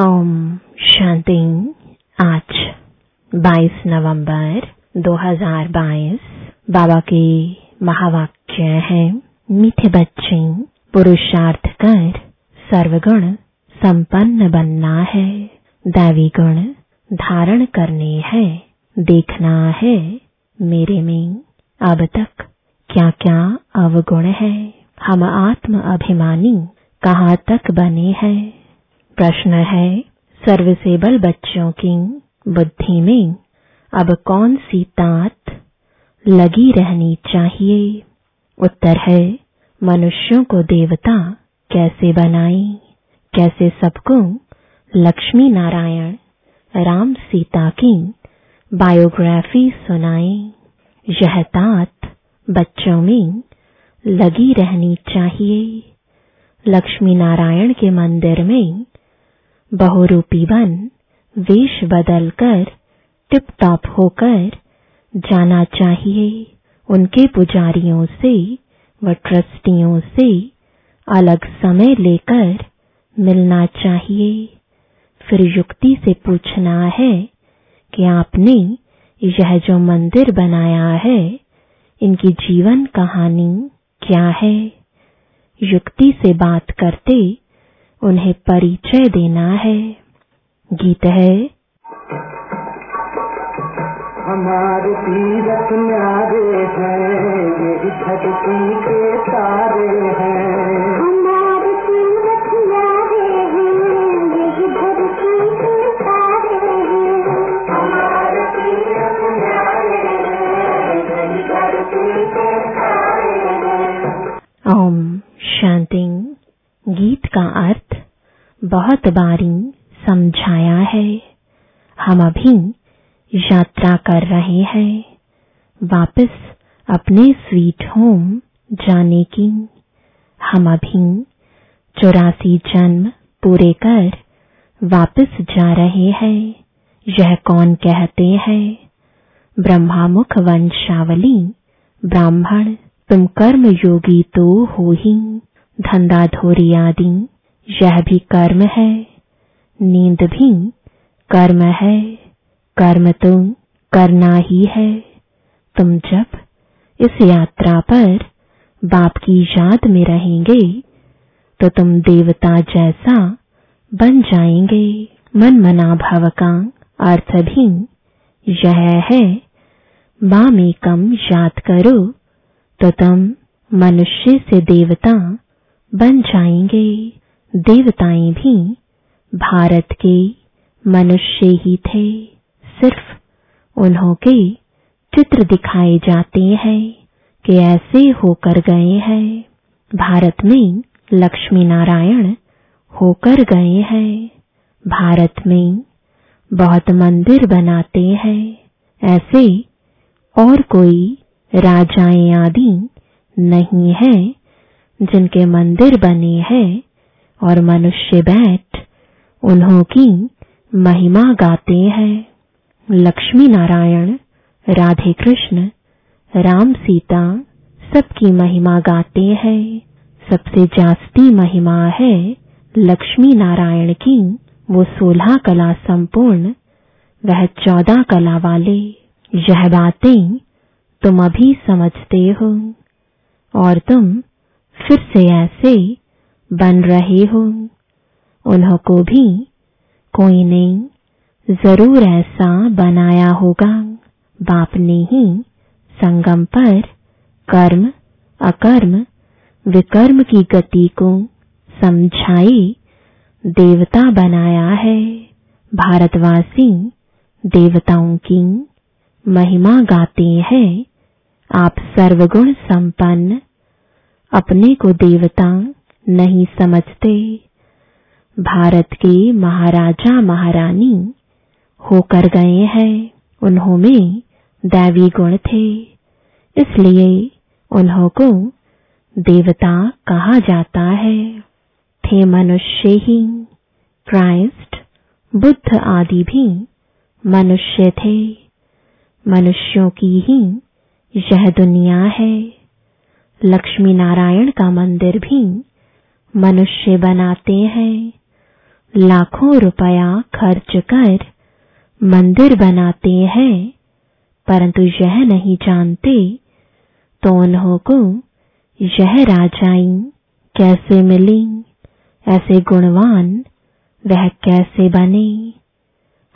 ओम शांति। आज 22 नवंबर 2022 बाबा के महावाक्य है, मीठे बच्चे पुरुषार्थ कर सर्वगुण संपन्न बनना है। दैवी गुण धारण करने हैं, देखना है मेरे में। अब तक क्या क्या अवगुण है? हम आत्म अभिमानी कहाँ तक बने हैं? प्रश्न है सर्विसेबल बच्चों की बुद्धि में अब कौन सी तात लगी रहनी चाहिए? उत्तर है, मनुष्यों को देवता कैसे बनाए? कैसे सबको लक्ष्मी नारायण, राम सीता की बायोग्राफी सुनाए? यह तात बच्चों में लगी रहनी चाहिए। लक्ष्मी नारायण के मंदिर में बहुरूपी बन वेश बदलकर टिप टॉप होकर जाना चाहिए। उनके पुजारियों से व ट्रस्टियों से अलग समय लेकर मिलना चाहिए। फिर युक्ति से पूछना है कि आपने यह जो मंदिर बनाया है, इनकी जीवन कहानी क्या है? युक्ति से बात करते उन्हें परिचय देना है। गीत है। हमारे तीरथ न्यारे हैं ये धरती के तारे हैं। हमारे तीरथ न्यारे हैं ये धरती के तारे हैं। हमारे तीरथ न्यारे हैं ये धरती के तारे हैं। ओम शांति गीत का अर्थ बहुत बारी समझाया है। हम अभी यात्रा कर रहे हैं। वापस अपने स्वीट होम जाने की। हम अभी चौरासी जन्म पूरे कर वापस जा रहे हैं। यह कौन कहते हैं? ब्रह्मामुख वंशावली, ब्राह्मण, तुम कर्म योगी तो हो ही। धंधा धोरी आदि यह भी कर्म है। नींद भी कर्म है। कर्म तो करना ही है। तुम जब इस यात्रा पर बाप की याद में रहेंगे तो तुम देवता जैसा बन जाएँगे। मन मना भव का अर्थ भी यह है। माँ में कम याद करो तो तुम मनुष्य से देवता बन जाएँगे। देवताएँ भी भारत के मनुष्य ही थे। सिर्फ़ उन्हों के चित्र दिखाए जाते हैं कि ऐसे होकर गए हैं। भारत में लक्ष्मी नारायण होकर गए हैं। भारत में बहुत मंदिर बनाते हैं। ऐसे और कोई राजाएँ आदि नहीं है जिनके मंदिर बने हैं। और मनुष्य बैठ, उन्हों की महिमा गाते हैं। लक्ष्मी नारायण, राधे कृष्ण, राम सीता, सबकी महिमा गाते हैं। सबसे जास्ती महिमा है लक्ष्मी नारायण की, वो सोलह कला संपूर्ण, वह चौदह कला वाले। यह बातें तुम अभी समझते हो, और तुम फिर से ऐसे बन रहे हो। उन्हों को भी कोई ने ज़रूर ऐसा बनाया होगा। बाप ने ही संगम पर कर्म, अकर्म, विकर्म की गति को समझाई, देवता बनाया है। भारतवासी देवताओं की महिमा गाते हैं। आप सर्वगुण संपन्न, अपने को देवता नहीं समझते। भारत के महाराजा महारानी होकर गए हैं। उन्हों में दैवी गुण थे। इसलिए उन्हों को देवता कहा जाता है। थे मनुष्य ही। क्राइस्ट, बुद्ध आदि भी मनुष्य थे। मनुष्यों की ही यह दुनिया है। लक्ष्मी नारायण का मंदिर भी मनुष्य बनाते हैं। लाखों रुपया खर्च कर मंदिर बनाते हैं। परंतु यह नहीं जानते तो उन्हों को यह राजाई कैसे मिली? ऐसे गुणवान वह कैसे बने?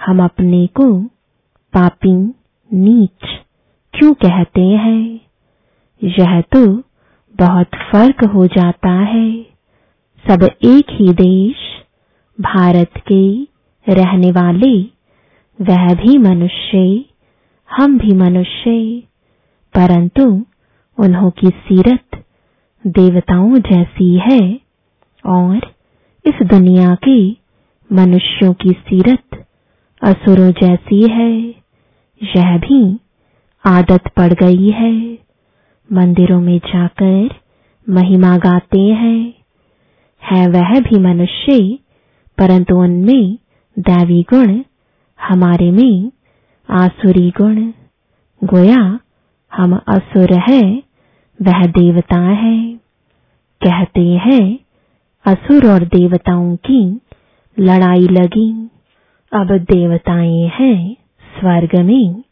हम अपने को पापी नीच क्यों कहते हैं? यह तो बहुत फ़र्क हो जाता है। सब एक ही देश, भारत के रहने वाले, वह भी मनुष्य, हम भी मनुष्य। परंतु उन्हों की सीरत देवताओं जैसी है और इस दुनिया के मनुष्यों की सीरत असुरों जैसी है। यह भी आदत पड़ गई है। मंदिरों में जाकर महिमा गाते हैं। है वह भी मनुष्य परंतु उनमें दैवी गुण, हमारे में आसुरी गुण। गोया, हम असुर है, वह देवता है। कहते हैं, असुर और देवताओं की लड़ाई लगी। अब देवताएँ हैं स्वर्ग में,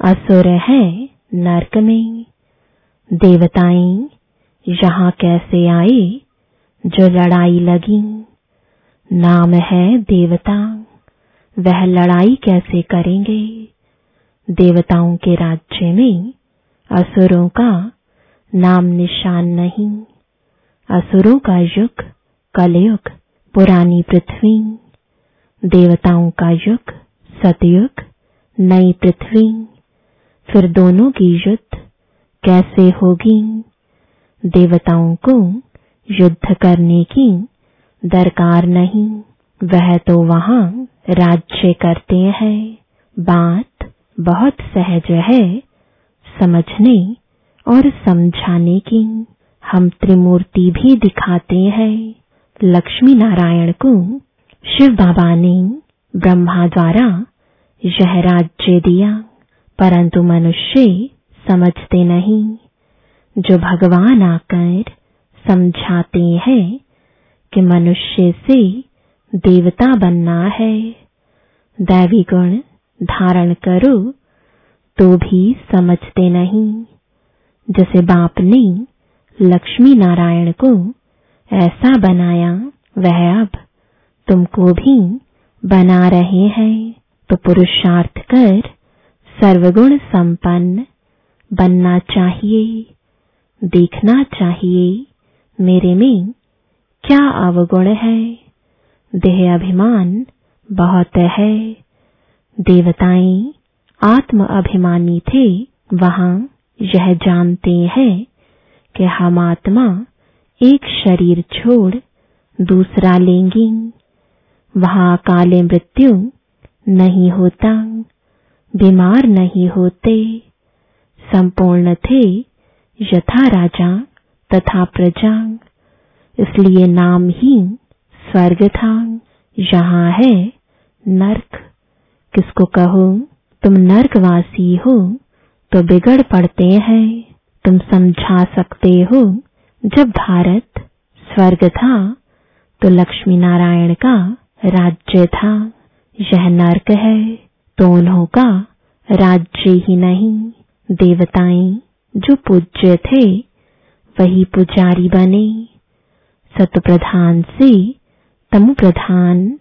असुर है नरक में। देवताएँ यहाँ कैसे आए जो लड़ाई लगी। नाम है देवता वह लड़ाई कैसे करेंगे? देवताओं के राज्य में असुरों का नाम निशान नहीं। असुरों का युग कलयुग, पुरानी पृथ्वी। देवताओं का युग सतयुग, नई पृथ्वी। फिर दोनों की युद्ध कैसे होगी? देवताओं को युद्ध करने की दरकार नहीं। वह तो वहाँ राज्य करते हैं। बात बहुत सहज है, समझने और समझाने की। हम त्रिमूर्ति भी दिखाते हैं। लक्ष्मी नारायण को शिव बाबा ने ब्रह्मा द्वारा यह राज्य दिया, परंतु मनुष्य समझते नहीं। जो भगवान आकर समझाते हैं कि मनुष्य से देवता बनना है। दैवी गुण धारण करो तो भी समझते नहीं। जैसे बाप ने लक्ष्मी नारायण को ऐसा बनाया, वह अब तुमको भी बना रहे हैं। तो पुरुषार्थ कर, सर्वगुण संपन्न बनना चाहिए, देखना चाहिए। मेरे में क्या अवगुण है? देह अभिमान बहुत है। देवताएँ आत्म अभिमानी थे। वहाँ यह जानते हैं कि हम आत्मा एक शरीर छोड़ दूसरा लेंगी। वहाँ काले मृत्यु नहीं होता, बीमार नहीं होते। संपूर्ण थे यथा राजा तथा प्रजांग। इसलिए नाम ही स्वर्ग था यहाँ है नर्क। किसको कहो, तुम नर्कवासी हो तो बिगड़ पड़ते हैं। तुम समझा सकते हो, जब भारत स्वर्ग था तो लक्ष्मी नारायण का राज्य था। यह नर्क है तो उन्हों का राज्य ही नहीं। देवताएँ जो पूज्य थे वही पुजारी बने। सतप्रधान से तम प्रधान,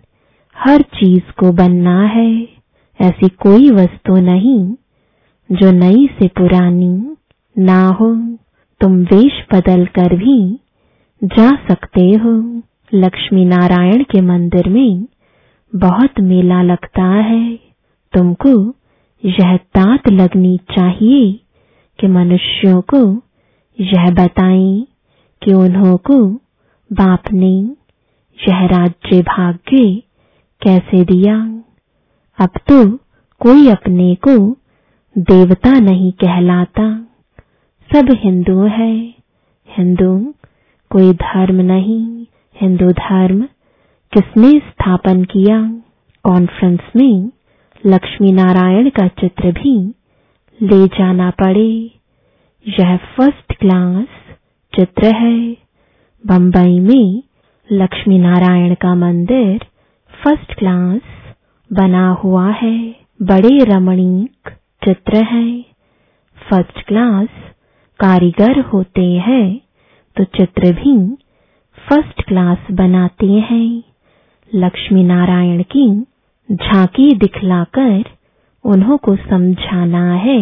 हर चीज़ को बनना है। ऐसी कोई वस्तु नहीं जो नई से पुरानी ना हो। तुम वेश बदल कर भी जा सकते हो। लक्ष्मी नारायण के मंदिर में बहुत मेला लगता है। तुमको यह तात लगनी चाहिए कि मनुष्यों को यह बताएँ कि उन्हों को बाप ने यह राज्य भाग्य कैसे दिया। अब तो कोई अपने को देवता नहीं कहलाता। सब हिंदू है। हिंदू कोई धर्म नहीं। हिंदू धर्म किसने स्थापन किया? कॉन्फ्रेंस में लक्ष्मी नारायण का चित्र भी ले जाना पड़े। यह फ़र्स्ट क्लास चित्र है। बंबई में लक्ष्मी नारायण का मंदिर फ़र्स्ट क्लास बना हुआ है। बड़े रमणीक चित्र है। फ़र्स्ट क्लास कारीगर होते हैं तो चित्र भी फ़र्स्ट क्लास बनाते हैं। लक्ष्मी नारायण की झांकी दिखलाकर उन्हों को समझाना है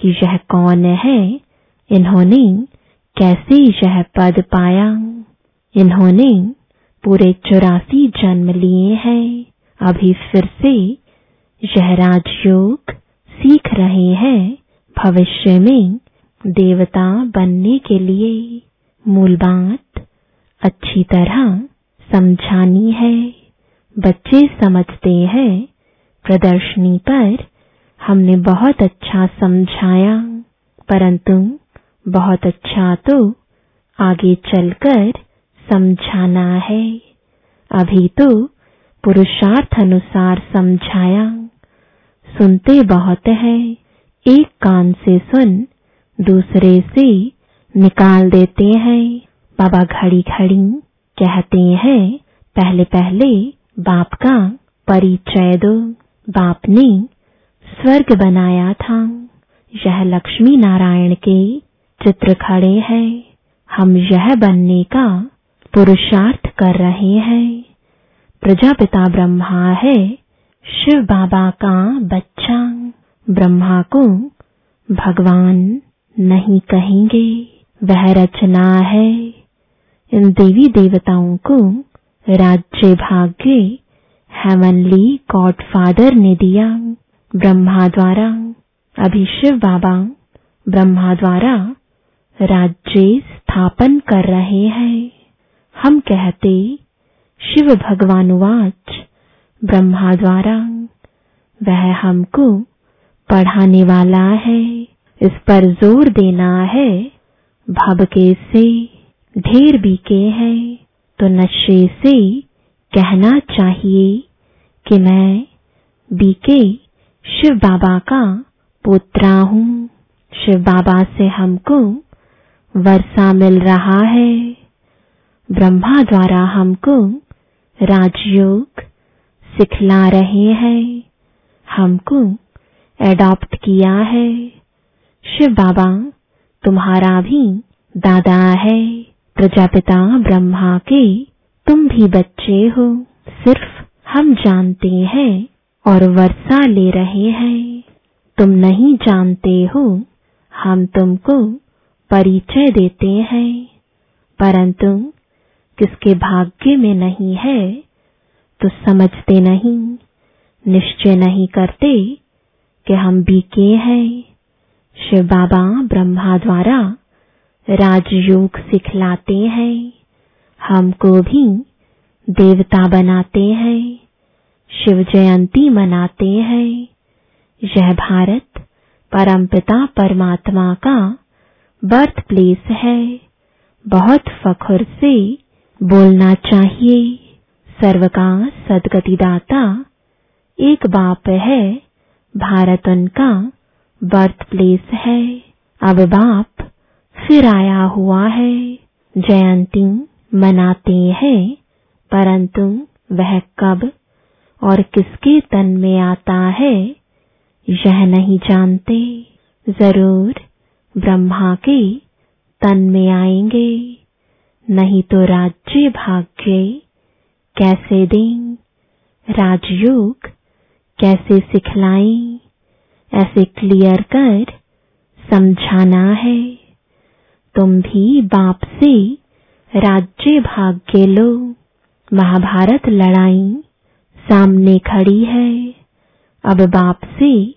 कि यह कौन है। इन्होंने कैसे यह पद पाया? इन्होंने पूरे चौरासी जन्म लिए हैं। अभी फिर से यह राजयोग सीख रहे हैं भविष्य में देवता बनने के लिए। मूल बात, अच्छी तरह समझानी है। बच्चे समझते हैं। प्रदर्शनी पर हमने बहुत अच्छा समझाया, परंतु बहुत अच्छा तो आगे चलकर समझाना है। अभी तो पुरुषार्थ अनुसार समझाया। सुनते बहुत है। एक कान से सुन, दूसरे से निकाल देते हैं। बाबा घड़ी घड़ी कहते हैं, पहले पहले बाप का परिचय दो। बाप ने स्वर्ग बनाया था। यह लक्ष्मी नारायण के चित्र खड़े हैं। हम यह बनने का पुरुषार्थ कर रहे हैं। प्रजापिता ब्रह्मा है, शिव बाबा का बच्चा। ब्रह्मा को भगवान नहीं कहेंगे। वह रचना है। इन देवी देवताओं को राज्य भाग्य हेवनली गॉडफादर ने दिया। ब्रह्मा द्वारा, अभी शिव बाबा ब्रह्मा द्वारा राज्य स्थापन कर रहे हैं। हम कहते, शिव भगवानुवाच ब्रह्मा द्वारा। वह हमको पढ़ाने वाला है। इस पर ज़ोर देना है। भबके से ढेर बीके हैं। तो नशे से कहना चाहिए कि मैं बीके शिव बाबा का पुत्रा हूँ। शिव बाबा से हमको वर्षा मिल रहा है। ब्रह्मा द्वारा हमको राजयोग सिखला रहे हैं। हमको एडॉप्ट किया है। शिव बाबा, तुम्हारा भी दादा है। प्रजापिता ब्रह्मा के, तुम भी बच्चे हो। सिर्फ़ हम जानते हैं और वर्षा ले रहे हैं। तुम नहीं जानते हो, हम तुमको परिचय देते हैं। परंतु किसके भाग्य में नहीं है तो समझते नहीं, निश्चय नहीं करते कि हम बीके हैं। शिव बाबा ब्रह्मा द्वारा राजयोग सिखलाते हैं। हमको भी देवता बनाते हैं। शिव जयंती मनाते हैं। यह भारत परमपिता परमात्मा का बर्थ प्लेस है। बहुत फखर से बोलना चाहिए। सर्व का सदगतिदाता एक बाप है। भारत उनका बर्थ प्लेस है। अब बाप फिर आया हुआ है। जयंती मनाते हैं। परंतु वह कब और किसके तन में आता है, यह नहीं जानते। ज़रूर ब्रह्मा के तन में आएँगे। नहीं तो राज्य भाग्य कैसे दें? राजयोग कैसे सिखलाएँ? ऐसे क्लियर कर समझाना है। तुम भी बाप से राज्य भाग्य लो। महाभारत लड़ाई सामने खड़ी है। अब बाप से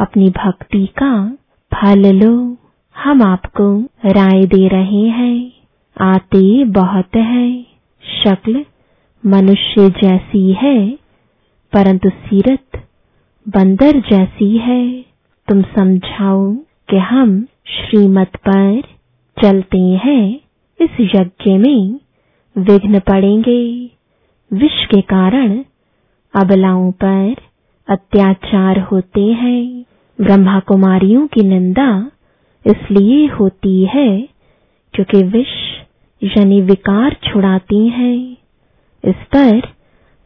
अपनी भक्ति का फल लो। हम आपको राय दे रहे हैं। आते बहुत है। शक्ल मनुष्य जैसी है, परंतु सीरत बंदर जैसी है। तुम समझाओ कि हम श्रीमत पर चलते हैं। इस यज्ञ में विघ्न पड़ेंगे। विष के कारण अबलाओं पर अत्याचार होते हैं। ब्रह्मा कुमारियों की निंदा इसलिए होती है, क्योंकि विष यानी विकार छुड़ाती हैं। इस पर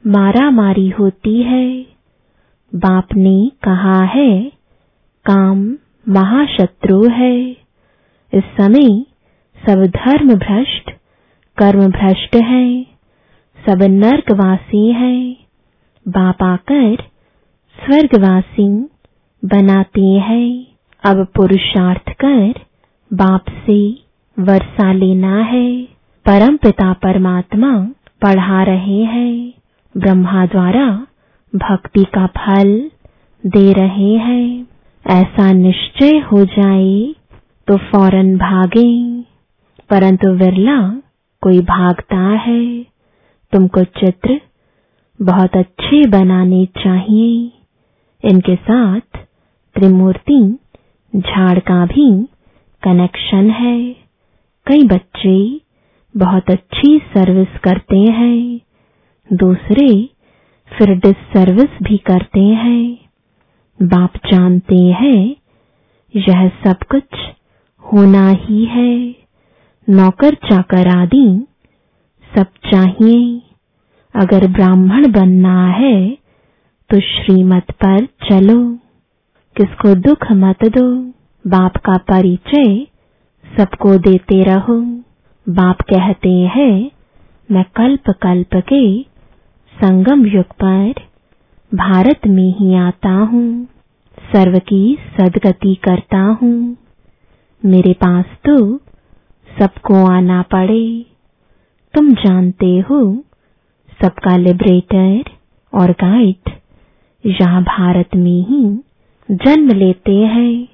मारा मारी होती है। बाप ने कहा है, काम महाशत्रु है। इस समय सब धर्म भ्रष्ट, कर्म भ्रष्ट है। सब नर्कवासी है। बाप आकर स्वर्गवासी बनाते हैं। अब पुरुषार्थ कर बाप से वर्षा लेना है। परम पिता परमात्मा पढ़ा रहे हैं। ब्रह्मा द्वारा भक्ति का फल दे रहे हैं। ऐसा निश्चय हो जाए तो फ़ौरन भागे। परंतु विरला कोई भागता है। तुमको चित्र बहुत अच्छे बनाने चाहिए। इनके साथ त्रिमूर्ति झाड़ का भी कनेक्शन है। कई बच्चे बहुत अच्छी सर्विस करते हैं। दूसरे फिर डिसर्विस भी करते हैं। बाप जानते हैं, यह सब कुछ होना ही है। नौकर, चाकर आदि सब चाहिए। अगर ब्राह्मण बनना है तो श्रीमत पर चलो। किसको दुख मत दो, बाप का परिचय सबको देते रहो। बाप कहते हैं, मैं कल्प कल्प के संगम युग पर भारत में ही आता हूँ। सर्व की सदगति करता हूँ। मेरे पास तो सबको आना पड़े। तुम जानते हो, सबका लिबरेटर और गाइड यहाँ भारत में ही जन्म लेते हैं।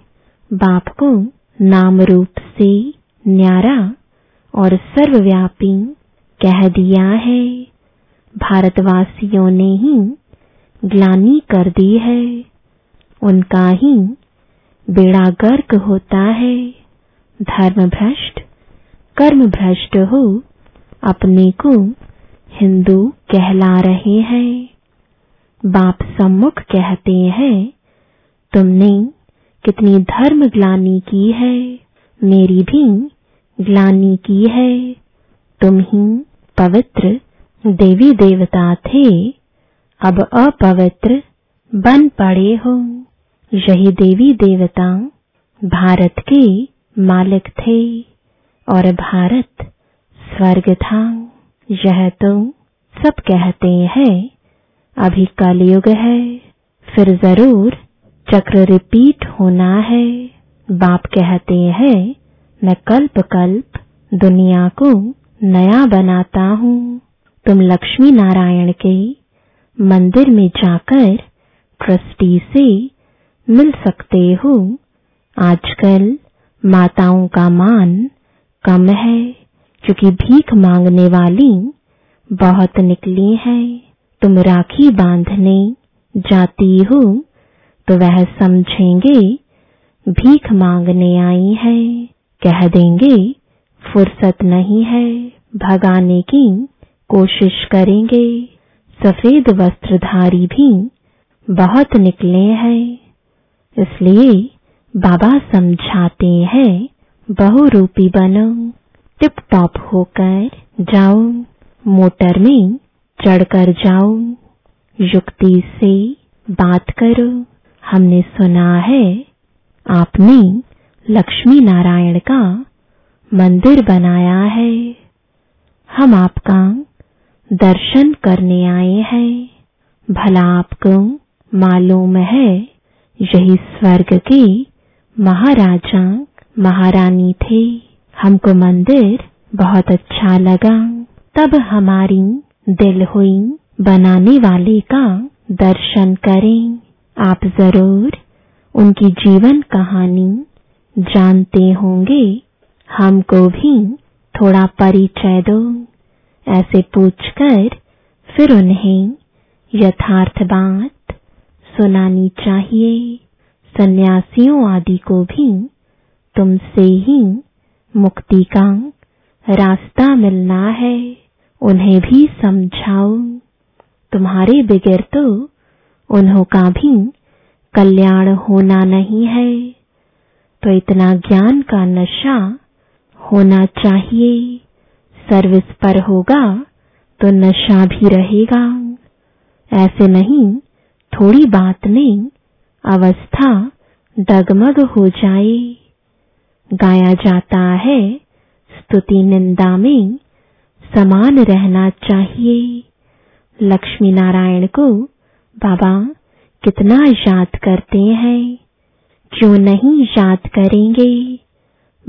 बाप को नाम रूप से न्यारा और सर्वव्यापी कह दिया है। भारतवासियों ने ही ग्लानी कर दी है। उनका ही बेड़ा गर्क होता है। धर्म भ्रष्ट, कर्म भ्रष्ट हो, अपने को हिंदू कहला रहे हैं। बाप सम्मुख कहते हैं तुमने कितनी धर्म ग्लानी की है, मेरी भी ग्लानी की है। तुम ही पवित्र देवी देवता थे, अब अपवित्र बन पड़े हो। यही देवी देवता भारत के मालिक थे और भारत स्वर्ग था। यह तो सब कहते हैं, अभी कलयुग है, फिर ज़रूर चक्र रिपीट होना है। बाप कहते हैं, मैं कल्प कल्प दुनिया को नया बनाता हूँ। तुम लक्ष्मी नारायण के मंदिर में जाकर ट्रस्टी से मिल सकते हो। आजकल माताओं का मान कम है, क्योंकि भीख मांगने वाली बहुत निकली है। तुम राखी बांधने जाती हो। तो वह समझेंगे, भीख मांगने आई है, कह देंगे, फुर्सत नहीं है, भगाने की कोशिश करेंगे। सफ़ेद वस्त्रधारी भी बहुत निकले हैं, इसलिए बाबा समझाते हैं, बहुरूपी बनो टिप टॉप होकर जाओ, मोटर में चढ़कर जाओ, युक्ति से बात करो। हमने सुना है, आपने लक्ष्मी नारायण का मंदिर बनाया है। हम आपका दर्शन करने आए हैं। भला आपको मालूम है, यही स्वर्ग के महाराजा, महारानी थे। हमको मंदिर बहुत अच्छा लगा। तब हमारी दिल हुई बनाने वाले का दर्शन करें। आप ज़रूर उनकी जीवन कहानी जानते होंगे। हमको भी थोड़ा परिचय दो। ऐसे पूछकर फिर उन्हें यथार्थ बात सुनानी चाहिए। सन्यासियों आदि को भी तुमसे ही मुक्ति का रास्ता मिलना है। उन्हें भी समझाओ। तुम्हारे बगैर तो उन्हों का भी कल्याण होना नहीं है। तो इतना ज्ञान का नशा होना चाहिए। सर्विस पर होगा तो नशा भी रहेगा। ऐसे नहीं, थोड़ी बात में अवस्था डगमग हो जाए। गाया जाता है, स्तुति निंदा में समान रहना चाहिए। लक्ष्मी नारायण को बाबा, कितना याद करते हैं? क्यों नहीं याद करेंगे?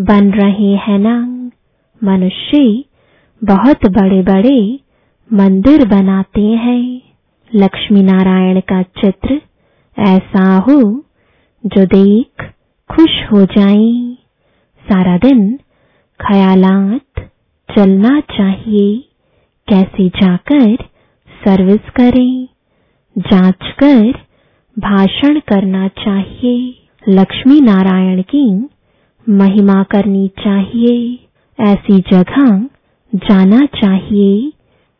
बन रहे हैं ना मनुष्य बहुत बड़े बड़े मंदिर बनाते हैं। लक्ष्मी नारायण का चित्र ऐसा हो जो देख खुश हो जाए। सारा दिन ख्यालात चलना चाहिए। कैसे जाकर सर्विस करें? जाँच कर भाषण करना चाहिए। लक्ष्मी नारायण की महिमा करनी चाहिए। ऐसी जगह जाना चाहिए।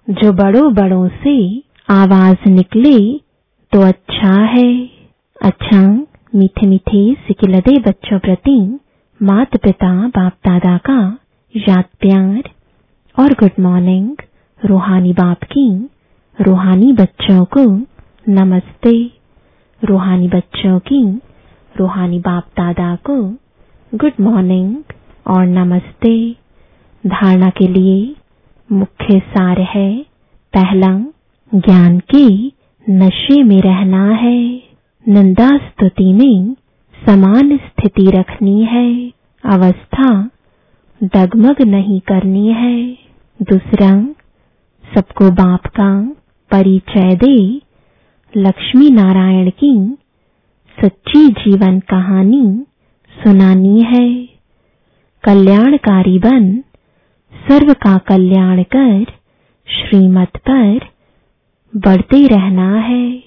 जो बड़ों बड़ों से आवाज़ निकले तो अच्छा है। अच्छा मीठे मीठे सिकिलदे बच्चों प्रति माता पिता बाप दादा का याद प्यार और गुड मॉर्निंग। रूहानी बाप की रूहानी बच्चों को नमस्ते। रूहानी बच्चों की, रूहानी बाप दादा को गुड मॉर्निंग और नमस्ते। धारणा के लिए मुख्य सार है, पहला ज्ञान के नशे में रहना है। निंदा स्तुति में समान स्थिति रखनी है। अवस्था डगमग नहीं करनी है। दूसरा, सबको बाप का परिचय दे लक्ष्मी नारायण की सच्ची जीवन कहानी सुनानी है। कल्याणकारी बन, सर्व का कल्याण कर, श्रीमत पर बढ़ते रहना है।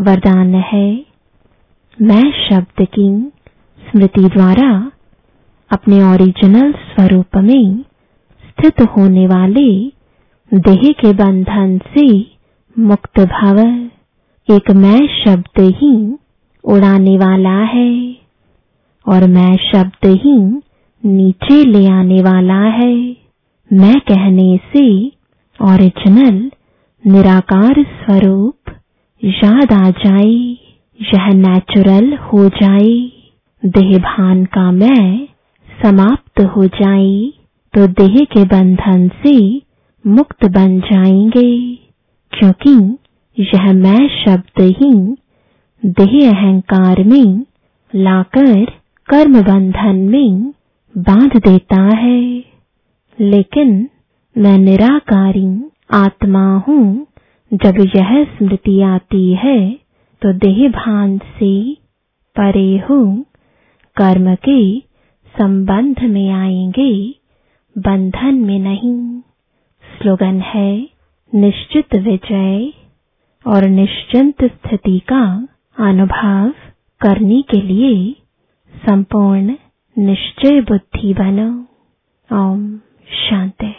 वरदान है, मैं शब्द की स्मृति द्वारा अपने ओरिजिनल स्वरूप में स्थित होने वाले देह के बंधन से मुक्त भव। एक मैं शब्द ही उड़ाने वाला है और मैं शब्द ही नीचे ले आने वाला है। मैं कहने से ओरिजिनल निराकार स्वरूप याद आ जाए, यह नेचुरल हो जाए। देह भान का मैं समाप्त हो जाए तो देह के बंधन से मुक्त बन जाएँगे, क्योंकि यह मैं शब्द ही देह अहंकार में लाकर कर्म बंधन में बाँध देता है। लेकिन मैं निराकारी आत्मा हूँ। जब यह स्मृति आती है तो देह भान से परे हूँ। कर्म के संबंध में आएँगे, बंधन में नहीं। स्लोगन है, निश्चित विजय। और निश्चिंत स्थिति का अनुभव करने के लिए संपूर्ण निश्चय बुद्धि बनो। ओम शांति।